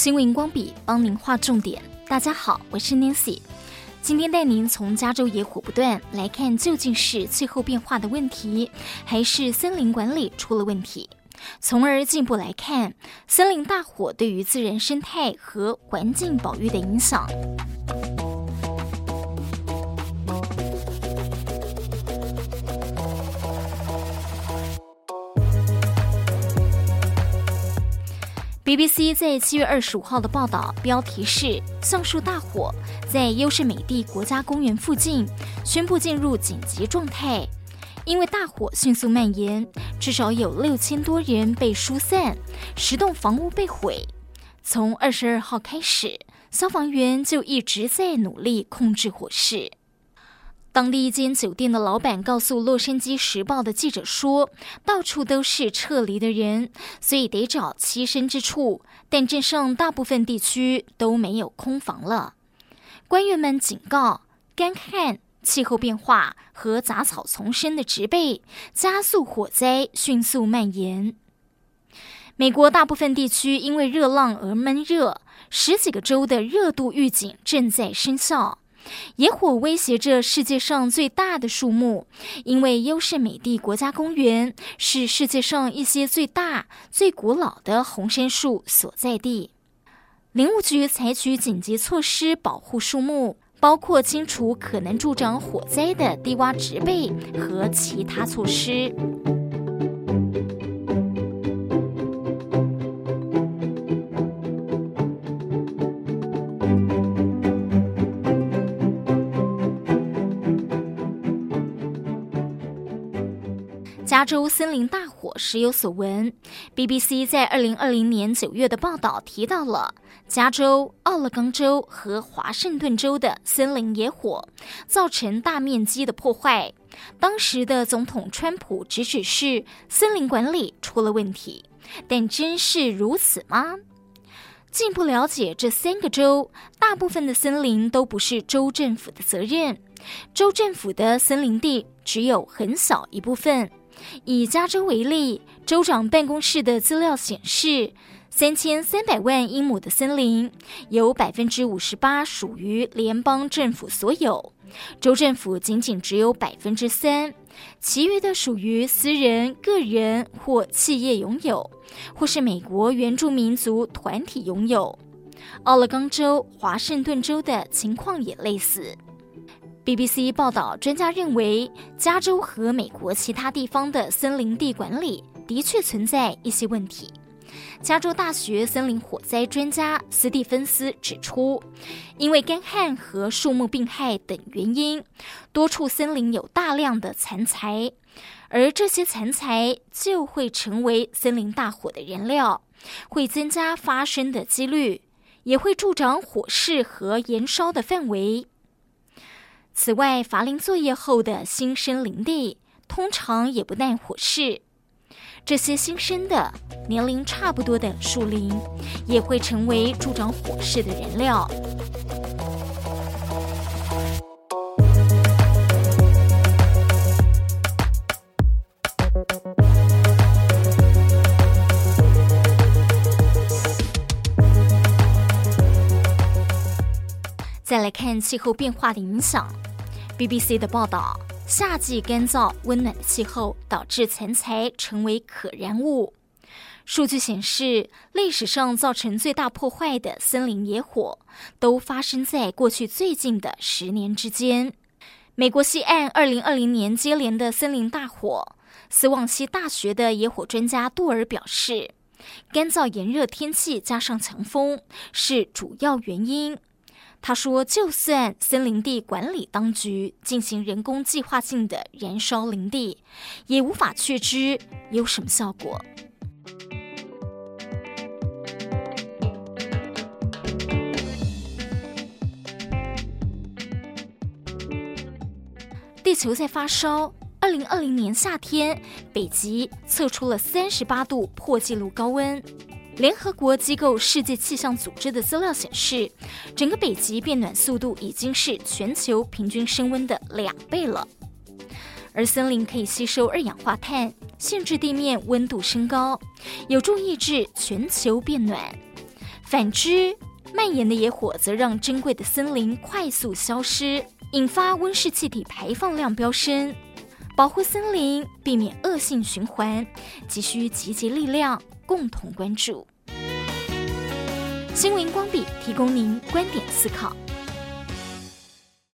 新闻荧光笔帮您画重点。大家好，我是 Nancy，今天带您从加州野火不断来看，究竟是气候变化的问题，还是森林管理出了问题？从而进一步来看森林大火对于自然生态和环境保育的影响。BBC 在七月二十五号的报道标题是：橡树大火在优胜美地国家公园附近宣布进入紧急状态，因为大火迅速蔓延，至少有六千多人被疏散，十栋房屋被毁。从二十二号开始，消防员就一直在努力控制火势。当地一间酒店的老板告诉《洛杉矶时报》的记者说：“到处都是撤离的人，所以得找栖身之处。但镇上大部分地区都没有空房了。”官员们警告：干旱、气候变化和杂草丛生的植被加速火灾迅速蔓延。美国大部分地区因为热浪而闷热，十几个州的热度预警正在生效。野火威胁着世界上最大的树木，因为优胜美地国家公园是世界上一些最大、最古老的红杉树所在地。林务局采取紧急措施保护树木，包括清除可能助长火灾的低洼植被和其他措施。加州森林大火时有所闻。BBC 在二零二零年九月的报道提到了加州、奥勒冈州和华盛顿州的森林野火，造成大面积的破坏。当时的总统川普直指是森林管理出了问题，但真是如此吗？进一步了解，这三个州大部分的森林都不是州政府的责任，州政府的森林地只有很小一部分。以加州为例，州长办公室的资料显示，三千三百万英亩的森林有百分之五十八属于联邦政府所有，州政府仅仅只有百分之三，其余的属于私人、个人或企业拥有，或是美国原住民族团体拥有。奥勒冈州、华盛顿州的情况也类似。BBC 报道，专家认为，加州和美国其他地方的森林地管理的确存在一些问题。加州大学森林火灾专家斯蒂芬斯指出，因为干旱和树木病害等原因，多处森林有大量的残材，而这些残材就会成为森林大火的燃料，会增加发生的几率，也会助长火势和延烧的范围。此外，伐林作业后的新生林地通常也不耐火势。这些新生的、年龄差不多的树林也会成为助长火势的燃料。再来看气候变化的影响。BBC 的报道：夏季干燥温暖的气候导致残材成为可燃物。数据显示，历史上造成最大破坏的森林野火都发生在过去最近的十年之间。美国西岸2020年接连的森林大火，斯旺西大学的野火专家杜尔表示，干燥炎热天气加上强风是主要原因。他说：“就算森林地管理当局进行人工计划性的燃烧林地，也无法确知有什么效果。”地球在发烧。二零二零年夏天，北极测出了三十八度破纪录高温。联合国机构世界气象组织的资料显示整个北极变暖速度已经是全球平均升温的两倍了。而森林可以吸收二氧化碳限制地面温度升高。有助抑制全球变暖。反之蔓延的野火则让珍贵的森林快速消失引发温室气体排放量飙升。保护森林避免恶性循环急需集结力量。共同关注。新闻光笔提供您观点思考。